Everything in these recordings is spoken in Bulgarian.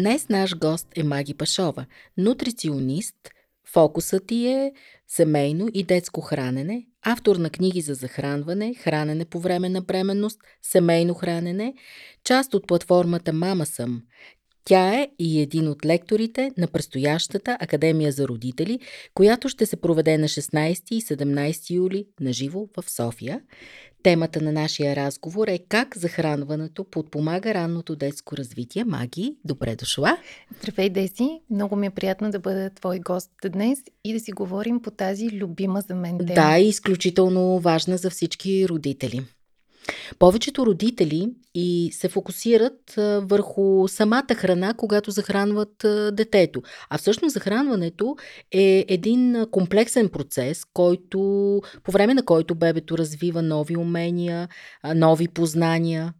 Днес наш гост е Маги Пашова, нутриционист. Фокусът ти е семейно и детско хранене, автор на книги за захранване, хранене по време на бременност, семейно хранене, част от платформата Мама съм. Тя е и един от лекторите на предстоящата Академия за родители, която ще се проведе на 16 и 17 юли на живо в София. Темата на нашия разговор е как захранването подпомага ранното детско развитие. Маги, добре дошла! Здравей, Деси! Много ми е приятно да бъда твой гост днес и да си говорим по тази любима за мен тема. Да, изключително важна за всички родители. Повечето родители и се фокусират върху самата храна, когато захранват детето. А всъщност захранването е един комплексен процес, който, по време на който бебето развива нови умения, нови познания.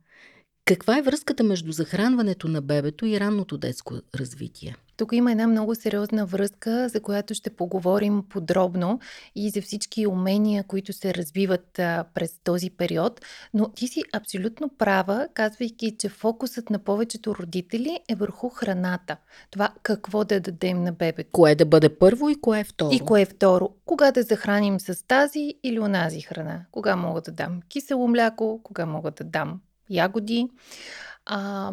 Каква е връзката между захранването на бебето и ранното детско развитие? Тук има една много сериозна връзка, за която ще поговорим подробно и за всички умения, които се развиват а, през този период. Но ти си абсолютно права, казвайки, че фокусът на повечето родители е върху храната. Това какво да дадем на бебето. Кое да бъде първо и кое е второ. И кое е второ. Кога да захраним с тази или онази храна. Кога мога да дам кисело мляко, кога мога да дам ягоди. А,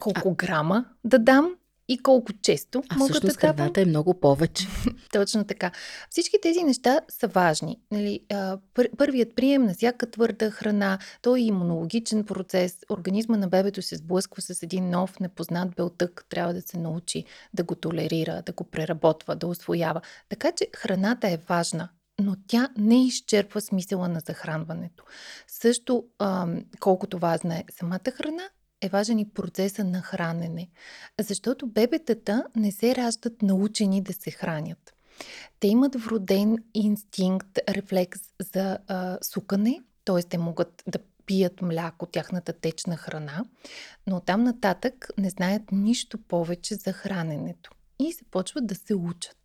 колко а... грама да дам и колко често а мога да давам. храната е много повече. Точно така. Всички тези неща са важни. Нали, пър- първият прием на всяка твърда храна, той е имунологичен процес. Организма на бебето се сблъсква с един нов, непознат белтък. Трябва да се научи да го толерира, да го преработва, да освоява. Така че храната е важна но тя не изчерпва смисъла на захранването. Също, колкото важна е самата храна, е важен и процеса на хранене, защото бебетата не се раждат научени да се хранят. Те имат вроден инстинкт, рефлекс за а, сукане, т.е. те могат да пият мляко, тяхната течна храна, но там нататък не знаят нищо повече за храненето и започват да се учат.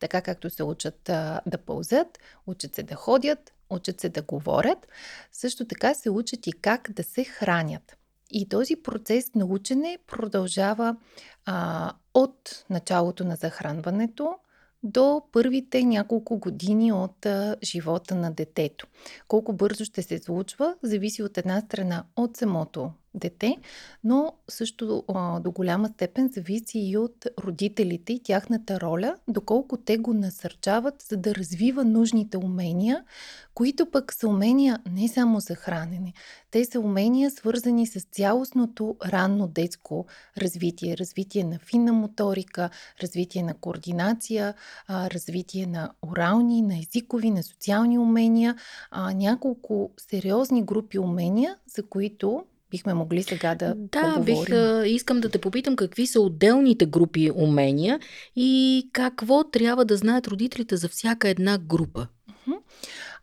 Така както се учат а, да пълзят, учат се да ходят, учат се да говорят, също така се учат и как да се хранят. И този процес на учене продължава а, от началото на захранването до първите няколко години от а, живота на детето. Колко бързо ще се случва, зависи от една страна от самото дете, но също а, до голяма степен зависи и от родителите и тяхната роля, доколко те го насърчават, за да развива нужните умения, които пък са умения не само за хранене. Те са умения свързани с цялостното ранно детско развитие. Развитие на финна моторика, развитие на координация, а, развитие на орални, на езикови, на социални умения. А, няколко сериозни групи умения, за които бихме могли сега да Да, поговорим. бих, а, искам да те попитам какви са отделните групи умения и какво трябва да знаят родителите за всяка една група.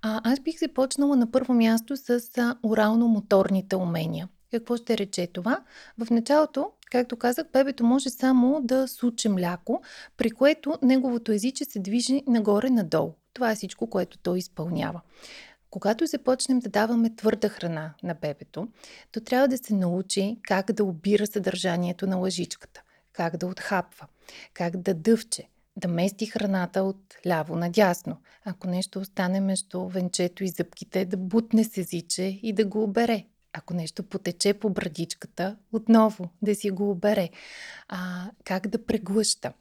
А, аз бих започнала на първо място с орално-моторните умения. Какво ще рече това? В началото, както казах, бебето може само да суче мляко, при което неговото езиче се движи нагоре-надолу. Това е всичко, което той изпълнява. Когато започнем да даваме твърда храна на бебето, то трябва да се научи как да обира съдържанието на лъжичката, как да отхапва, как да дъвче, да мести храната от ляво надясно. Ако нещо остане между венчето и зъбките, да бутне се зиче и да го обере. Ако нещо потече по брадичката, отново да си го обере. А, как да преглъща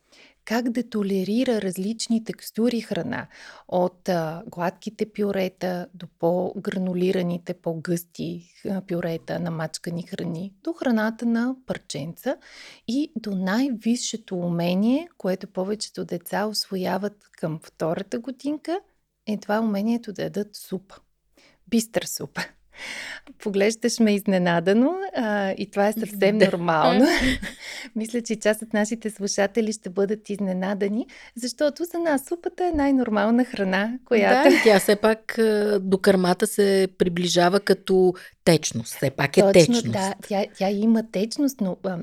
как да толерира различни текстури храна, от а, гладките пюрета до по-гранулираните, по-гъсти пюрета, намачкани храни, до храната на парченца и до най-висшето умение, което повечето деца освояват към втората годинка, е това умението да ядат супа. Бистър супа. Поглеждаш ме изненадано а, и това е съвсем да. нормално. Мисля, че част от нашите слушатели ще бъдат изненадани, защото за нас супата е най-нормална храна, която... Да, тя все пак до кърмата се приближава като течност. Все пак е Точно, течност. Да, тя, тя има течност, но а,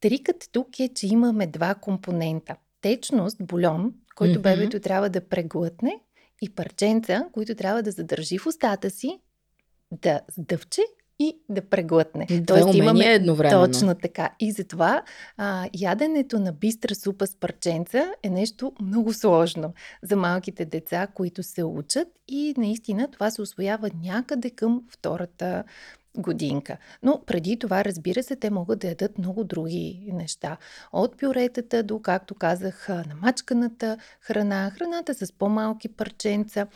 трикът тук е, че имаме два компонента. Течност, бульон, който mm-hmm. бебето трябва да преглътне и парченца, които трябва да задържи в устата си да сдъвче и да преглътне. Две Тоест имаме едновременно. Точно така. И затова а, яденето на бистра супа с парченца е нещо много сложно за малките деца, които се учат и наистина това се освоява някъде към втората годинка. Но преди това, разбира се, те могат да ядат много други неща. От пюретата до, както казах, намачканата храна, храната с по-малки парченца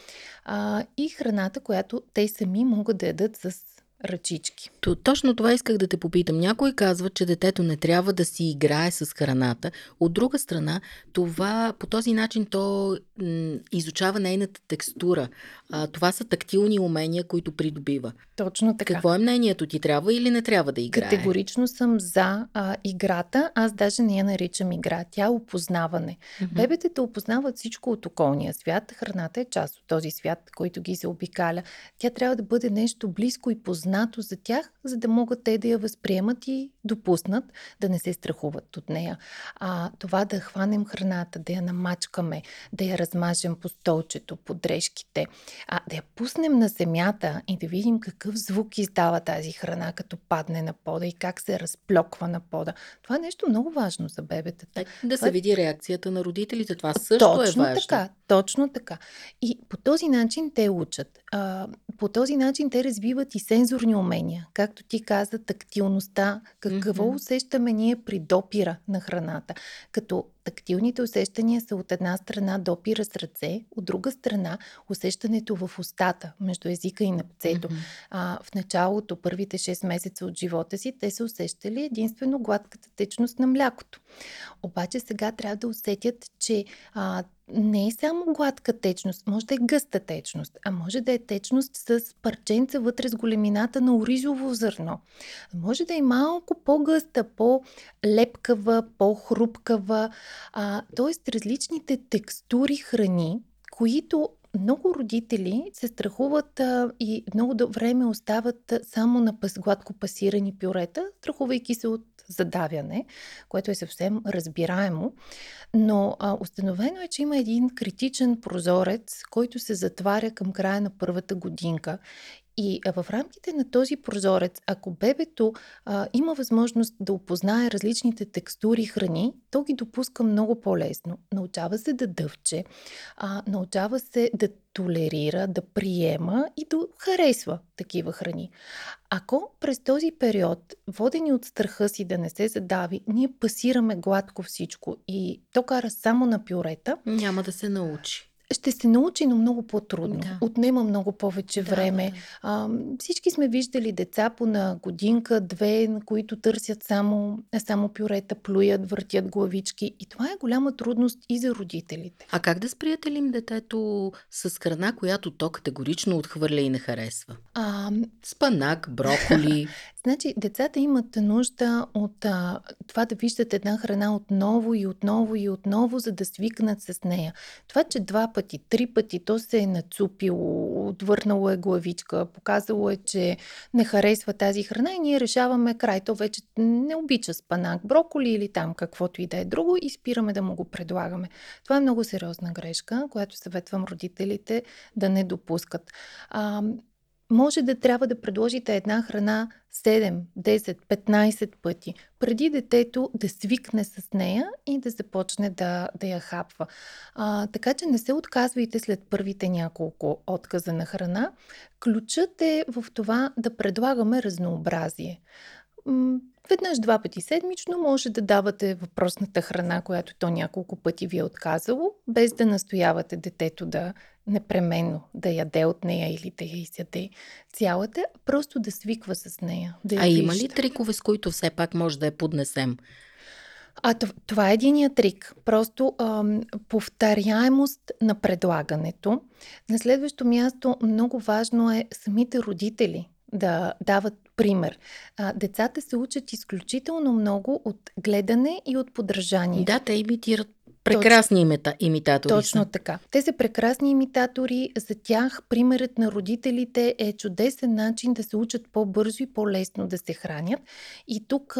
а, и храната, която те сами могат да ядат с ръчички. То, точно това исках да те попитам. Някой казва, че детето не трябва да си играе с храната. От друга страна, това по този начин то м, изучава нейната текстура. А, това са тактилни умения, които придобива. Точно така. Какво е мнението ти? Трябва или не трябва да играе? Категорично съм за а, играта. Аз даже не я наричам игра. Тя е опознаване. Mm-hmm. Бебетата опознават всичко от околния свят. Храната е част от този свят, който ги се обикаля. Тя трябва да бъде нещо близко и познато за тях, за да могат те да я възприемат и допуснат да не се страхуват от нея. А, това да хванем храната, да я намачкаме, да я размажем по столчето, по дрежките, а да я пуснем на земята и да видим какъв звук издава тази храна, като падне на пода и как се разплоква на пода. Това е нещо много важно за бебетата. Да се види реакцията на родителите. Това също е точно е важно. Така, точно така. И по този начин те учат. А, по този начин те развиват и сензорни умения. Както ти каза, тактилността, какво mm-hmm. усещаме ние при допира на храната. Като тактилните усещания са от една страна допира с ръце, от друга страна усещането в устата, между езика и напцето. Mm-hmm. А, в началото, първите 6 месеца от живота си, те са усещали единствено гладката течност на млякото. Обаче сега трябва да усетят, че а, не е само гладка течност, може да е гъста течност, а може да е течност с парченца вътре с големината на оризово зърно. Може да е малко по-гъста, по-лепкава, по-хрупкава, т.е. различните текстури храни, които много родители се страхуват а, и много време остават само на пас, гладко пасирани пюрета, страхувайки се от задавяне, което е съвсем разбираемо. Но а, установено е, че има един критичен прозорец, който се затваря към края на първата годинка. И в рамките на този прозорец, ако бебето а, има възможност да опознае различните текстури храни, то ги допуска много по-лесно. Научава се да дъвче, а, научава се да толерира, да приема и да харесва такива храни. Ако през този период, водени от страха си да не се задави, ние пасираме гладко всичко и то кара само на пюрета, няма да се научи ще се научи, но много по-трудно. Да. Отнема много повече да, време. Да. А, всички сме виждали деца по на годинка, две, на които търсят само, само пюрета, плюят, въртят главички. И това е голяма трудност и за родителите. А как да сприятелим детето с храна, която то категорично отхвърля и не харесва? А... Спанак, броколи. Значи, децата имат нужда от а, това да виждат една храна отново и отново и отново, за да свикнат с нея. Това, че два пъти, три пъти то се е нацупило, отвърнало е главичка, показало е, че не харесва тази храна и ние решаваме край. То вече не обича спанак, броколи или там каквото и да е друго и спираме да му го предлагаме. Това е много сериозна грешка, която съветвам родителите да не допускат. А, може да трябва да предложите една храна 7, 10, 15 пъти, преди детето да свикне с нея и да започне да, да я хапва. А, така че не се отказвайте след първите няколко отказа на храна. Ключът е в това да предлагаме разнообразие веднъж два пъти седмично може да давате въпросната храна, която то няколко пъти ви е отказало, без да настоявате детето да непременно да яде от нея или да я изяде цялата, просто да свиква с нея. Да а има ли трикове, с които все пак може да я поднесем? А това е единия трик. Просто ам, повторяемост на предлагането. На следващо място много важно е самите родители да дават пример. А, децата се учат изключително много от гледане и от подражание. Да, те имитират Прекрасни имита, имитатори. Точно са. така. Те са прекрасни имитатори. За тях примерът на родителите е чудесен начин да се учат по-бързо и по-лесно да се хранят. И тук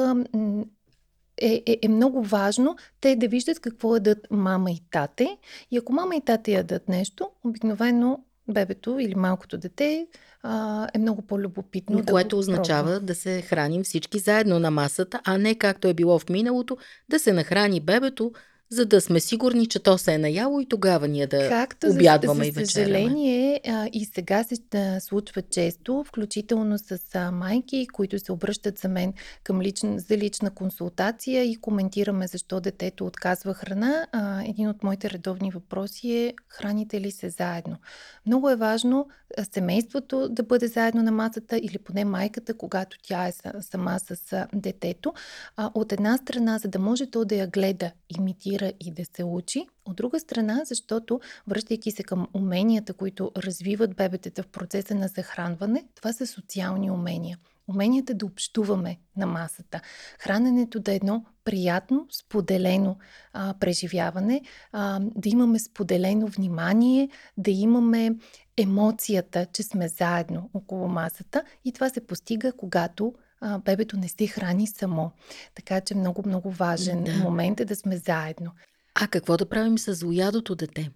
е, е, е много важно те да виждат какво ядат мама и тате. И ако мама и тате ядат нещо, обикновено бебето или малкото дете а, е много по-любопитно. Което да означава пробва. да се храним всички заедно на масата, а не както е било в миналото, да се нахрани бебето за да сме сигурни, че то се е наяло и тогава ние да Както обядваме за, за и вечеряме. съжаление а, и сега се да, случва често, включително с а, майки, които се обръщат за мен към лична, за лична консултация и коментираме защо детето отказва храна. А, един от моите редовни въпроси е храните ли се заедно? Много е важно семейството да бъде заедно на масата или поне майката, когато тя е сама с детето. А, от една страна, за да може то да я гледа, имитира и да се учи. От друга страна, защото връщайки се към уменията, които развиват бебетата в процеса на захранване, това са социални умения – уменията да общуваме на масата, храненето да е едно приятно, споделено а, преживяване, а, да имаме споделено внимание, да имаме емоцията, че сме заедно около масата. И това се постига, когато а, бебето не се храни само. Така че много, много важен да. момент е да сме заедно. А какво да правим с злоядото дете?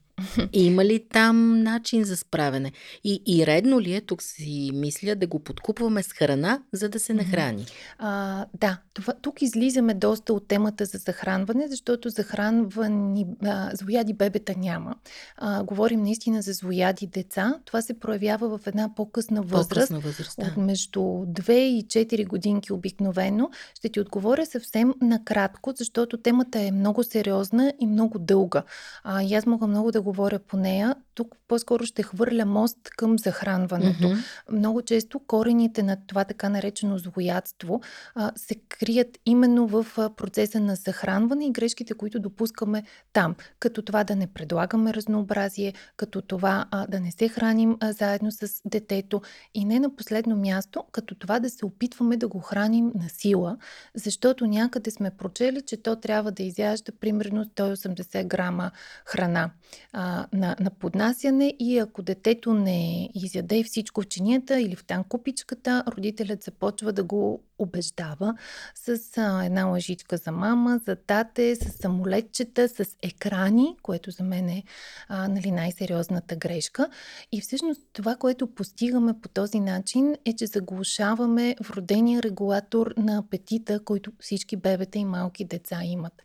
Има ли там начин за справяне? И, и редно ли е, тук си мисля, да го подкупваме с храна, за да се нахрани? А, да, това, тук излизаме доста от темата за захранване, защото захранвани, а, злояди бебета няма. А, говорим наистина за злояди деца. Това се проявява в една по-късна възраст. По-късна възраст да. От между 2 и 4 годинки обикновено. Ще ти отговоря съвсем накратко, защото темата е много сериозна и много дълга. А, и аз мога много да говоря по нея. Тук по-скоро ще хвърля мост към захранването. Mm-hmm. Много често корените на това така наречено злоядство а, се крият именно в процеса на захранване и грешките, които допускаме там. Като това да не предлагаме разнообразие, като това а, да не се храним а, заедно с детето и не на последно място, като това да се опитваме да го храним на сила, защото някъде сме прочели, че то трябва да изяжда примерно 180 грама храна а, на, на поднасяне и ако детето не изяде всичко в чинията или в танкопичката, родителят започва да го убеждава с а, една лъжичка за мама, за тате, с самолетчета, с екрани, което за мен е а, нали, най-сериозната грешка. И всъщност това, което постигаме по този начин е, че заглушаваме вродения регулатор на апетита, който всички бебета и малки деца имат.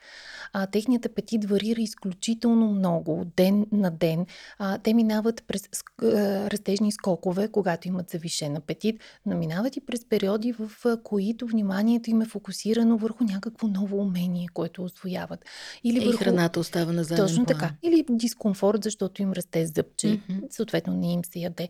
А, техният апетит варира изключително много от ден на ден. А, те минават през а, растежни скокове, когато имат завишен апетит, но минават и през периоди, в които вниманието им е фокусирано върху някакво ново умение, което освояват. Или и върху... храната остава на заден Точно план. така. Или дискомфорт, защото им расте зъбче, mm-hmm. съответно не им се яде.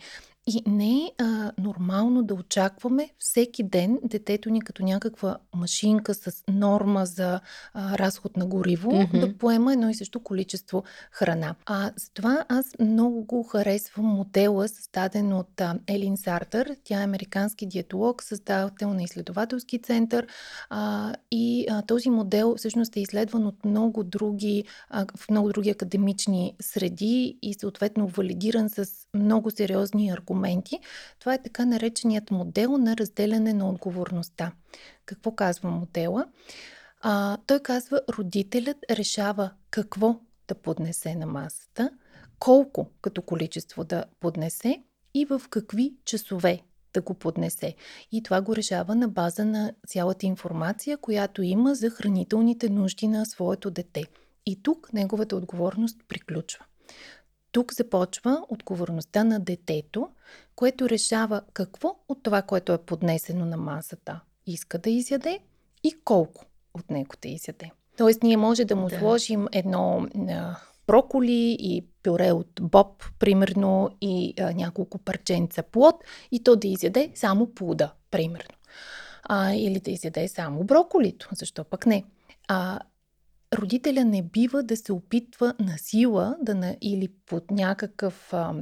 И не е а, нормално да очакваме всеки ден детето ни като някаква машинка с норма за а, разход на гориво mm-hmm. да поема едно и също количество храна. А затова аз много го харесвам модела, създаден от а, Елин Сартър. Тя е американски диетолог, създател на изследователски център. А, и а, този модел всъщност е изследван от много други, а, в много други академични среди и съответно валидиран с много сериозни аргументи. Това е така нареченият модел на разделяне на отговорността. Какво казва модела? А, той казва, родителят решава какво да поднесе на масата, колко като количество да поднесе и в какви часове да го поднесе. И това го решава на база на цялата информация, която има за хранителните нужди на своето дете. И тук неговата отговорност приключва. Тук започва отговорността на детето, което решава какво от това, което е поднесено на масата, иска да изяде и колко от него да изяде. Тоест, ние може да му да. сложим едно а, броколи и пюре от боб, примерно, и а, няколко парченца плод, и то да изяде само плода, примерно. А, или да изяде само броколито, защо пък не. А, родителя не бива да се опитва на сила да на, или под някакъв а,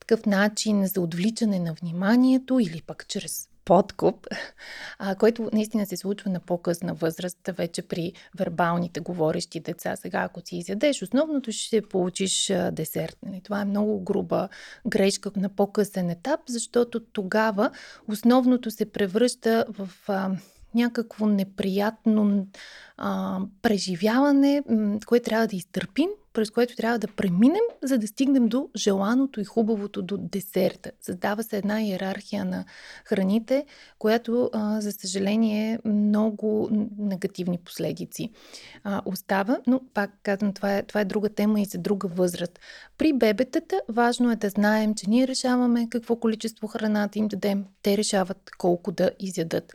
такъв начин за отвличане на вниманието или пък чрез подкуп, а, който наистина се случва на по-късна възраст, вече при вербалните говорещи деца. Сега, ако си изядеш основното, ще получиш десерт. Нали? Това е много груба грешка на по-късен етап, защото тогава основното се превръща в а, някакво неприятно а, преживяване, което трябва да изтърпим, през което трябва да преминем, за да стигнем до желаното и хубавото, до десерта. Създава се една иерархия на храните, която, а, за съжаление, много негативни последици а, остава. Но, пак казвам, това е, това е друга тема и за друга възраст. При бебетата важно е да знаем, че ние решаваме какво количество храна да им дадем. Те решават колко да изядат.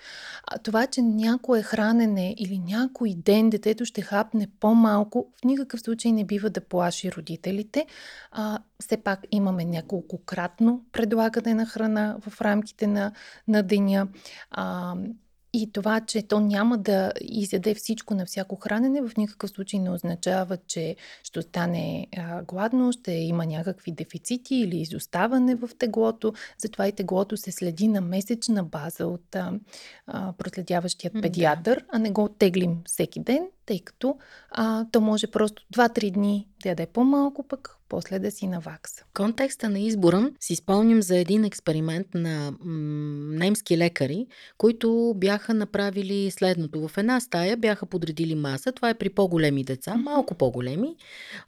А това, че някое хранене или някой ден детето ще хапне по-малко, в никакъв случай не бива да плаши родителите. А, все пак имаме няколкократно предлагане на храна в рамките на, на деня. А, и това, че то няма да изяде всичко на всяко хранене, в никакъв случай не означава, че ще стане а, гладно, ще има някакви дефицити или изоставане в теглото. Затова и теглото се следи на месечна база от а, а, проследяващият педиатър, да. а не го оттеглим всеки ден, тъй като а, то може просто 2-3 дни да яде по-малко, пък после да си навакса. В контекста на избора си спомням за един експеримент на м- немски лекари, които бяха направили следното. В една стая бяха подредили маса, това е при по-големи деца, малко по-големи,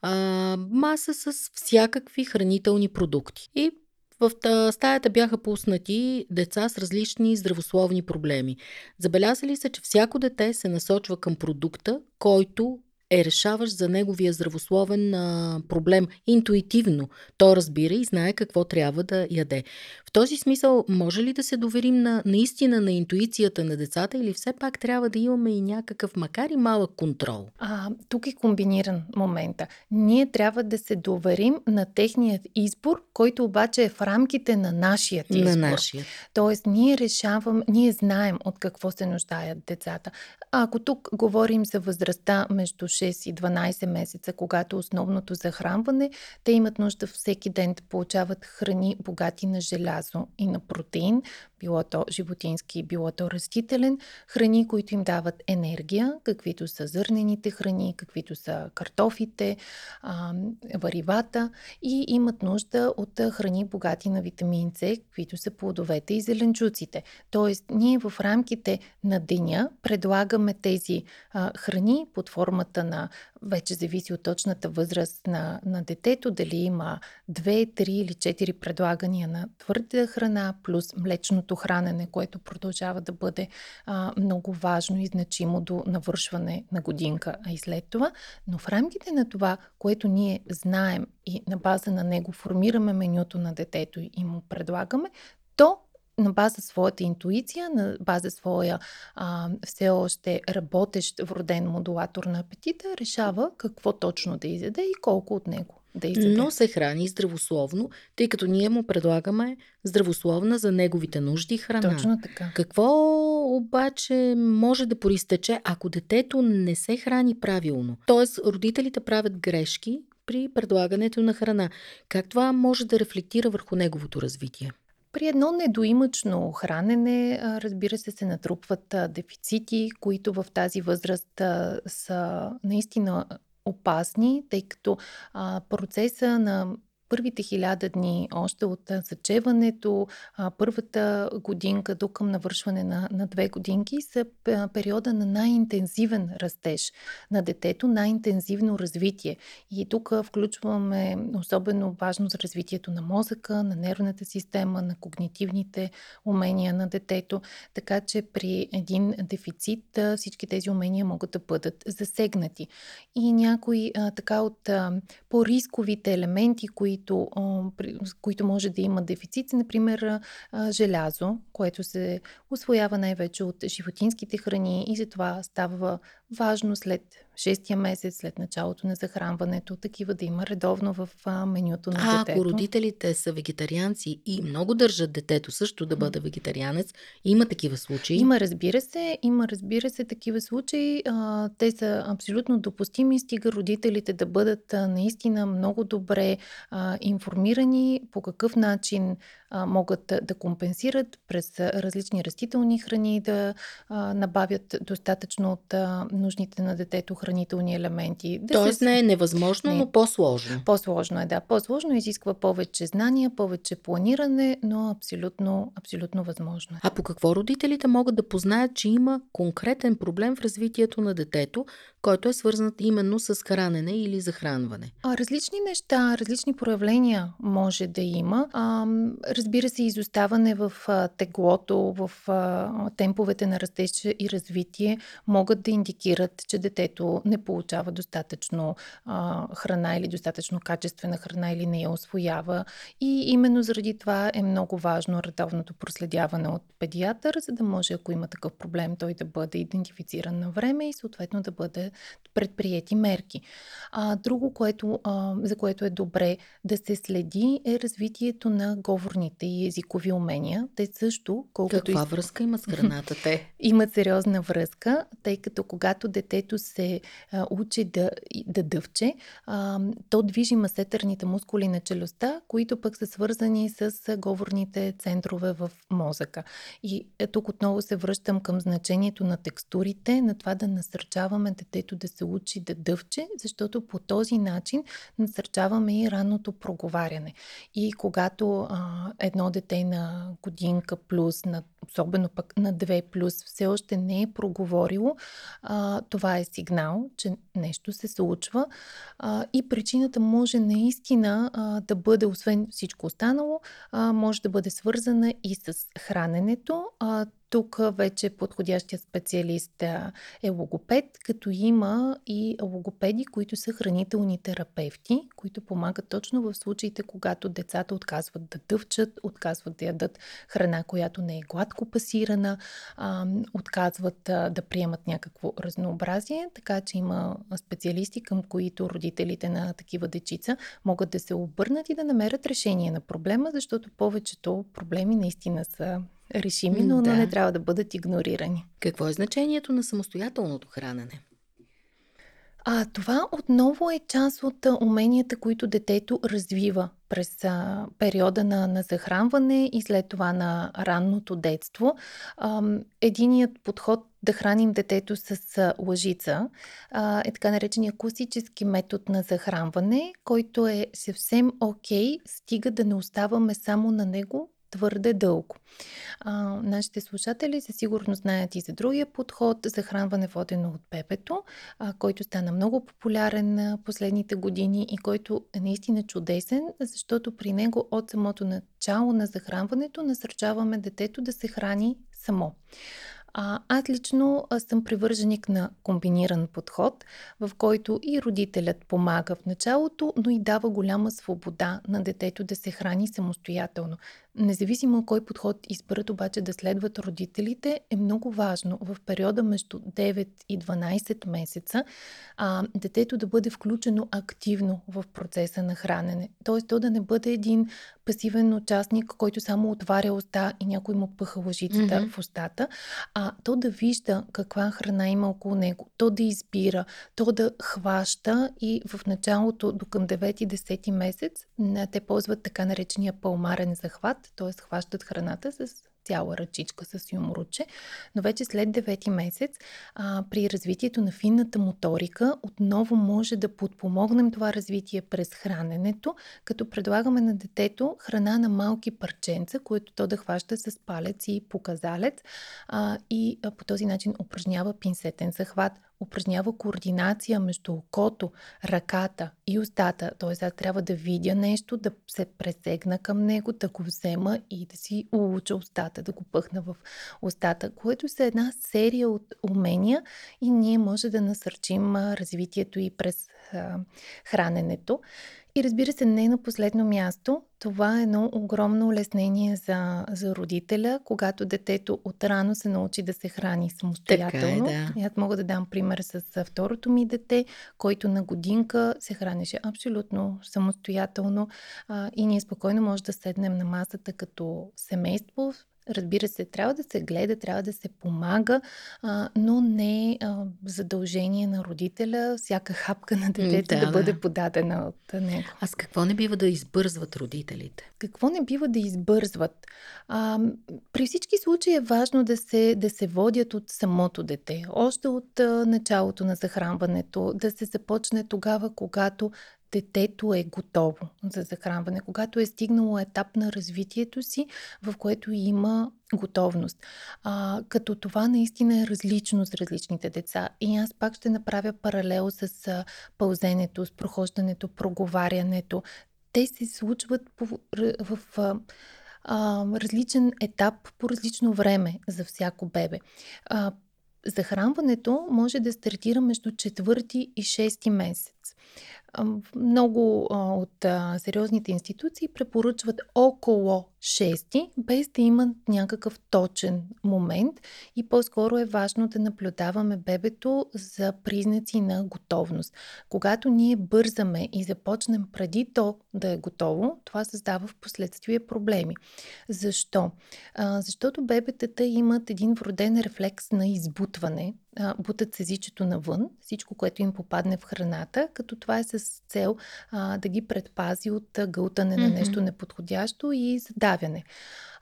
а, маса с всякакви хранителни продукти. И в стаята бяха пуснати деца с различни здравословни проблеми. Забелязали се, че всяко дете се насочва към продукта, който е решаващ за неговия здравословен а, проблем интуитивно. То разбира и знае какво трябва да яде. В този смисъл, може ли да се доверим на, наистина на интуицията на децата или все пак трябва да имаме и някакъв, макар и малък контрол? А, тук е комбиниран момента. Ние трябва да се доверим на техният избор, който обаче е в рамките на нашия избор. На нашия. Тоест, ние решаваме, ние знаем от какво се нуждаят децата. Ако тук говорим за възрастта между 6 и 12 месеца, когато основното захранване, те имат нужда всеки ден да получават храни богати на желязо и на протеин, било то животински, било то растителен, храни, които им дават енергия, каквито са зърнените храни, каквито са картофите, варивата и имат нужда от храни богати на витамин С, каквито са плодовете и зеленчуците. Тоест, ние в рамките на деня предлагаме тези а, храни под формата на, вече зависи от точната възраст на, на детето, дали има 2, 3 или 4 предлагания на твърда храна, плюс млечното хранене, което продължава да бъде а, много важно и значимо до навършване на годинка, а и след това. Но в рамките на това, което ние знаем и на база на него формираме менюто на детето и му предлагаме, то на база своята интуиция, на база своя а, все още работещ вроден модулатор на апетита, решава какво точно да изяде и колко от него да изяде. Но се храни здравословно, тъй като ние му предлагаме здравословна за неговите нужди храна. Точно така. Какво обаче може да проистече, ако детето не се храни правилно? Тоест, родителите правят грешки при предлагането на храна. Как това може да рефлектира върху неговото развитие? При едно недоимъчно хранене, разбира се, се натрупват дефицити, които в тази възраст са наистина опасни, тъй като процеса на първите хиляда дни, още от зачеването, първата годинка до към навършване на, на две годинки са периода на най-интензивен растеж на детето, най-интензивно развитие. И тук включваме особено важно за развитието на мозъка, на нервната система, на когнитивните умения на детето. Така че при един дефицит всички тези умения могат да бъдат засегнати. И някои така от по-рисковите елементи, които които, които може да има дефицит, например желязо, което се освоява най-вече от животинските храни и затова става важно след шестия месец, след началото на захранването, такива да има редовно в менюто на а, детето. ако родителите са вегетарианци и много държат детето също да бъде вегетарианец, има такива случаи? Има, разбира се, има, разбира се, такива случаи. А, те са абсолютно допустими, стига родителите да бъдат а, наистина много добре а, информирани по какъв начин а, могат да компенсират през различни растителни храни, да а, набавят достатъчно от а, нужните на детето хранителни елементи. Да Тоест се... не е невъзможно, не. но по-сложно. По-сложно е, да. По-сложно изисква повече знания, повече планиране, но абсолютно, абсолютно възможно. Е. А по какво родителите могат да познаят, че има конкретен проблем в развитието на детето, който е свързан именно с хранене или захранване? А, различни неща, различни проявления може да има. А, разбира се, изоставане в а, теглото, в а, темповете на растеж и развитие могат да индикират, че детето не получава достатъчно а, храна или достатъчно качествена храна или не я освоява. И именно заради това е много важно редовното проследяване от педиатър, за да може, ако има такъв проблем, той да бъде идентифициран на време и съответно да бъде предприяти мерки. А, друго, което, а, за което е добре да се следи, е развитието на говорните и езикови умения. Те също, колкото. Каква из... връзка има с храната те? Имат сериозна връзка, тъй като когато детето се а, учи да, да дъвче, а, то движи масетърните мускули на челюстта, които пък са свързани с говорните центрове в мозъка. И е, тук отново се връщам към значението на текстурите, на това да насърчаваме детето да се учи да дъвче, защото по този начин насърчаваме и ранното проговаряне. И когато а, едно дете на годинка плюс, на, особено пък на 2 плюс, все още не е проговорило, а, това е сигнал, че нещо се случва. А, и причината може наистина а, да бъде, освен всичко останало, а, може да бъде свързана и с храненето. А, тук вече подходящия специалист е логопед, като има и логопеди, които са хранителни терапевти, които помагат точно в случаите, когато децата отказват да дъвчат, отказват да ядат храна, която не е гладко пасирана, отказват да приемат някакво разнообразие, така че има специалисти, към които родителите на такива дечица могат да се обърнат и да намерят решение на проблема, защото повечето проблеми наистина са решими, но, да. но не трябва да бъдат игнорирани. Какво е значението на самостоятелното хранене? А това отново е част от уменията, които детето развива през а, периода на, на захранване и след това на ранното детство. А, единият подход да храним детето с лъжица а, е така наречения класически метод на захранване, който е съвсем окей, стига да не оставаме само на него твърде дълго. А, нашите слушатели със сигурност знаят и за другия подход за хранване водено от пепето, а, който стана много популярен на последните години и който е наистина чудесен, защото при него от самото начало на захранването насърчаваме детето да се храни само. А, аз лично съм привърженик на комбиниран подход, в който и родителят помага в началото, но и дава голяма свобода на детето да се храни самостоятелно. Независимо кой подход изберат обаче да следват родителите, е много важно в периода между 9 и 12 месеца а, детето да бъде включено активно в процеса на хранене. Тоест то да не бъде един пасивен участник, който само отваря уста и някой му пъха лъжицата mm-hmm. в устата, а то да вижда каква храна има около него, то да избира, то да хваща и в началото до към 9-10 месец те ползват така наречения пълмарен захват, т.е. хващат храната с цяла ръчичка с юморуче, но вече след 9 месец а, при развитието на финната моторика отново може да подпомогнем това развитие през храненето, като предлагаме на детето храна на малки парченца, които то да хваща с палец и показалец а, и а, по този начин упражнява пинсетен захват упражнява координация между окото, ръката и устата. Т.е. аз трябва да видя нещо, да се пресегна към него, да го взема и да си улуча устата, да го пъхна в устата, което са една серия от умения и ние може да насърчим развитието и през а, храненето. И разбира се, не на последно място, това е едно огромно улеснение за, за родителя, когато детето отрано се научи да се храни самостоятелно. Така е, да. Аз мога да дам пример с второто ми дете, който на годинка се хранеше абсолютно самостоятелно а, и ние спокойно може да седнем на масата като семейство, Разбира се, трябва да се гледа, трябва да се помага, а, но не а, задължение на родителя всяка хапка на детето да, да бъде подадена от него. А с какво не бива да избързват родителите? Какво не бива да избързват? А, при всички случаи е важно да се, да се водят от самото дете. Още от а, началото на захранването, да се започне тогава, когато детето е готово за захранване, когато е стигнало етап на развитието си, в което има готовност. А, като това наистина е различно с различните деца. И аз пак ще направя паралел с а, пълзенето, с прохождането, проговарянето. Те се случват по, в. а, различен етап по различно време за всяко бебе. Захранването може да стартира между четвърти и шести месец. Много от сериозните институции препоръчват около 6, без да имат някакъв точен момент и по-скоро е важно да наблюдаваме бебето за признаци на готовност. Когато ние бързаме и започнем преди то да е готово, това създава в последствие проблеми. Защо? Защото бебетата имат един вроден рефлекс на избутване, бутат се езичето навън, всичко, което им попадне в храната, като това е с цел а, да ги предпази от гълтане на нещо неподходящо и задавяне.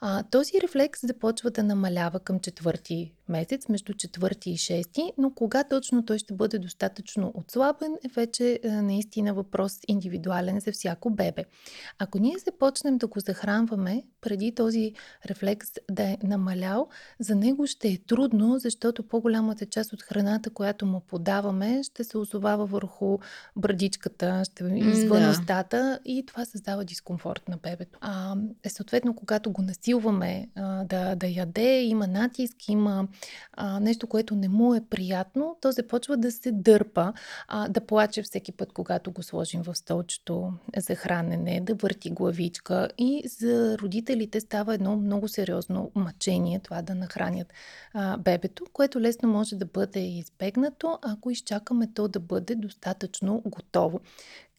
А, този рефлекс започва да намалява към четвърти месец, между четвърти и шести, но кога точно той ще бъде достатъчно отслабен е вече е, наистина въпрос индивидуален за всяко бебе. Ако ние започнем да го захранваме преди този рефлекс да е намалял, за него ще е трудно, защото по-голямата част от храната, която му подаваме, ще се озовава върху брадичката, ще извън да. устата и това създава дискомфорт на бебето. А, е, съответно, когато го насилваме а, да, да яде, има натиск, има а, нещо, което не му е приятно, то започва да се дърпа, а, да плаче всеки път, когато го сложим в столчето за хранене, да върти главичка. И за родителите става едно много сериозно мъчение това да нахранят а, бебето, което лесно може да бъде избегнато, ако изчакаме то да бъде достатъчно готово.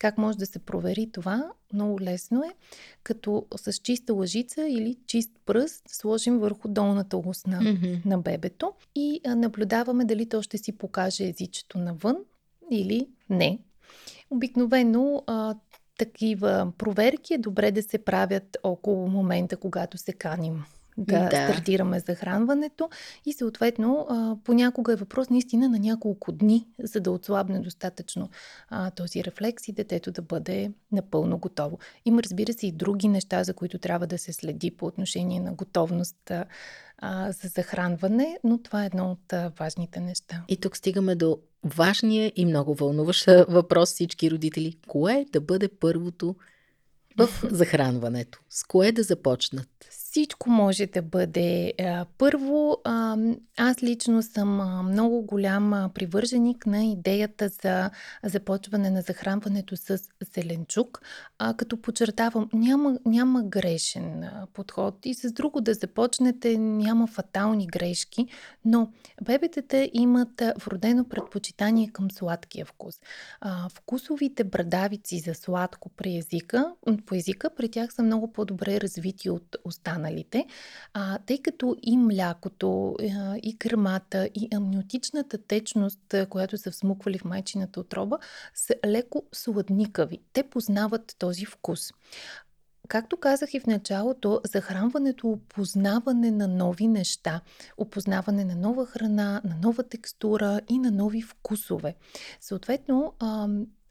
Как може да се провери това? Много лесно е, като с чиста лъжица или чист пръст сложим върху долната устна mm-hmm. на бебето и наблюдаваме дали то ще си покаже езичето навън или не. Обикновено а, такива проверки е добре да се правят около момента, когато се каним да, да. стартираме захранването и съответно понякога е въпрос наистина на няколко дни, за да отслабне достатъчно а, този рефлекс и детето да бъде напълно готово. Има разбира се и други неща, за които трябва да се следи по отношение на готовност а, за захранване, но това е едно от а, важните неща. И тук стигаме до важния и много вълнуващ въпрос всички родители. Кое да бъде първото в захранването? С кое да започнат? Всичко може да бъде. Първо, аз лично съм много голям привърженик на идеята за започване на захранването с зеленчук, като подчертавам, няма, няма грешен подход и с друго да започнете няма фатални грешки, но бебетата имат вродено предпочитание към сладкия вкус. Вкусовите брадавици за сладко при езика, по езика при тях са много по-добре развити от останалите останалите, а, тъй като и млякото, и кърмата, и амниотичната течност, която са всмуквали в майчината отроба, са леко сладникави. Те познават този вкус. Както казах и в началото, захранването опознаване на нови неща, опознаване на нова храна, на нова текстура и на нови вкусове. Съответно,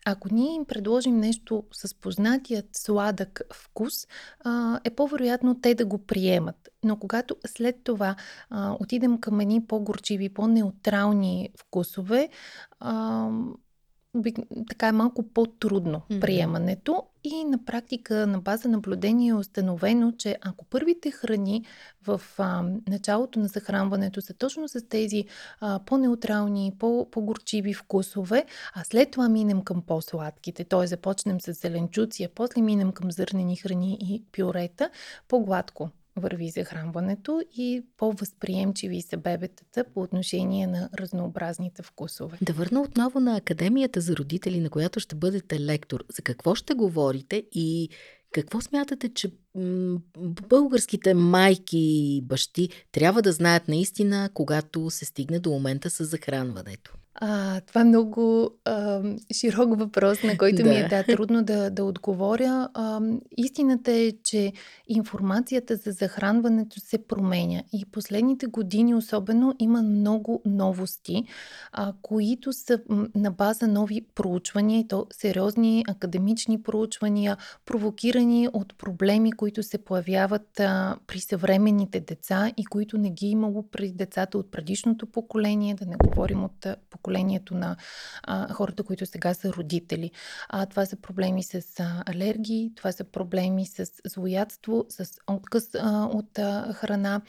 ако ние им предложим нещо с познатият сладък вкус, е по-вероятно те да го приемат. Но когато след това отидем към едни по-горчиви, по-неутрални вкусове, така е малко по-трудно mm-hmm. приемането и на практика на база наблюдение е установено, че ако първите храни в а, началото на захранването са точно с тези а, по-неутрални, по- по-горчиви вкусове, а след това минем към по-сладките, т.е. започнем с зеленчуци, а после минем към зърнени храни и пюрета, по-гладко върви захранването и по-възприемчиви са бебетата по отношение на разнообразните вкусове. Да върна отново на Академията за родители, на която ще бъдете лектор. За какво ще говорите и какво смятате, че българските майки и бащи трябва да знаят наистина, когато се стигне до момента с захранването? А, това е много а, широк въпрос, на който да. ми е да, трудно да, да отговоря. А, истината е, че информацията за захранването се променя и последните години особено има много новости, а, които са на база нови проучвания, и то сериозни академични проучвания, провокирани от проблеми, които се появяват а, при съвременните деца и които не ги е имало при децата от предишното поколение, да не говорим от поколението поколението на а, хората, които сега са родители. А, това са проблеми с а, алергии, това са проблеми с злоядство, с отказ а, от а, храна,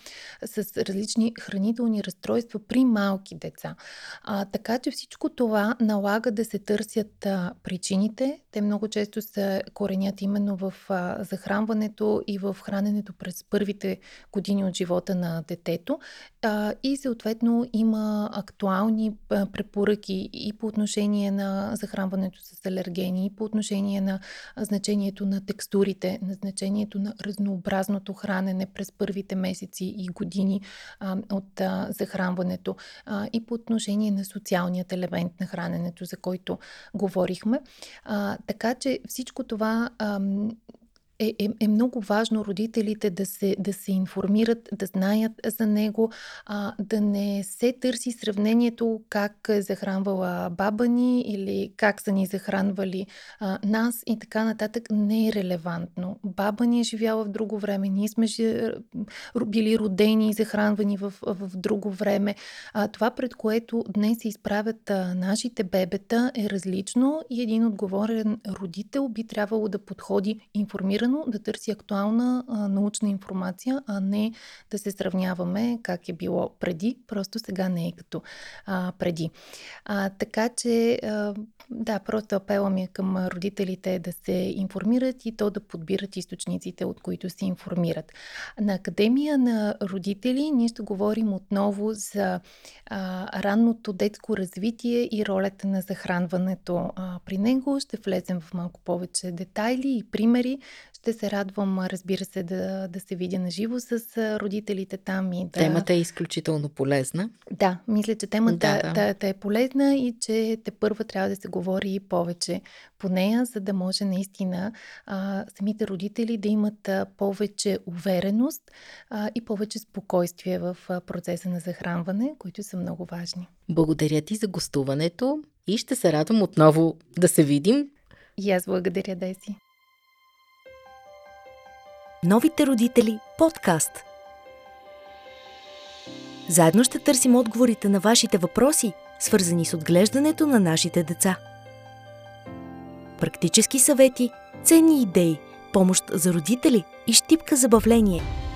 с различни хранителни разстройства при малки деца. А, така че всичко това налага да се търсят а, причините. Те много често се коренят именно в а, захранването и в храненето през първите години от живота на детето. А, и съответно има актуални препоръки и по отношение на захранването с алергени, и по отношение на значението на текстурите, на значението на разнообразното хранене през първите месеци и години а, от а, захранването, а, и по отношение на социалният елемент на храненето, за който говорихме. А, така че всичко това а, е, е, е много важно родителите да се, да се информират, да знаят за него, а, да не се търси сравнението как е захранвала баба ни или как са ни захранвали а, нас и така нататък. Не е релевантно. Баба ни е живяла в друго време, ние сме жи, били родени и захранвани в, в друго време. А, това, пред което днес се изправят а, нашите бебета, е различно и един отговорен родител би трябвало да подходи информиран информирано, да търси актуална а, научна информация, а не да се сравняваме как е било преди, просто сега не е като а, преди. А, така че, а, да, просто апела ми е към родителите да се информират и то да подбират източниците, от които се информират. На Академия на родители ние ще говорим отново за а, ранното детско развитие и ролята на захранването а, при него. Ще влезем в малко повече детайли и примери. Ще се радвам, разбира се, да, да се видя на живо с родителите там и да... Темата е изключително полезна. Да, мисля, че темата да, да. Да, е полезна и че те първа трябва да се говори повече по нея, за да може наистина а, самите родители да имат а, повече увереност а, и повече спокойствие в а, процеса на захранване, които са много важни. Благодаря ти за гостуването и ще се радвам отново да се видим. И аз благодаря, Деси. Новите родители подкаст. Заедно ще търсим отговорите на вашите въпроси, свързани с отглеждането на нашите деца. Практически съвети, ценни идеи, помощ за родители и щипка забавление –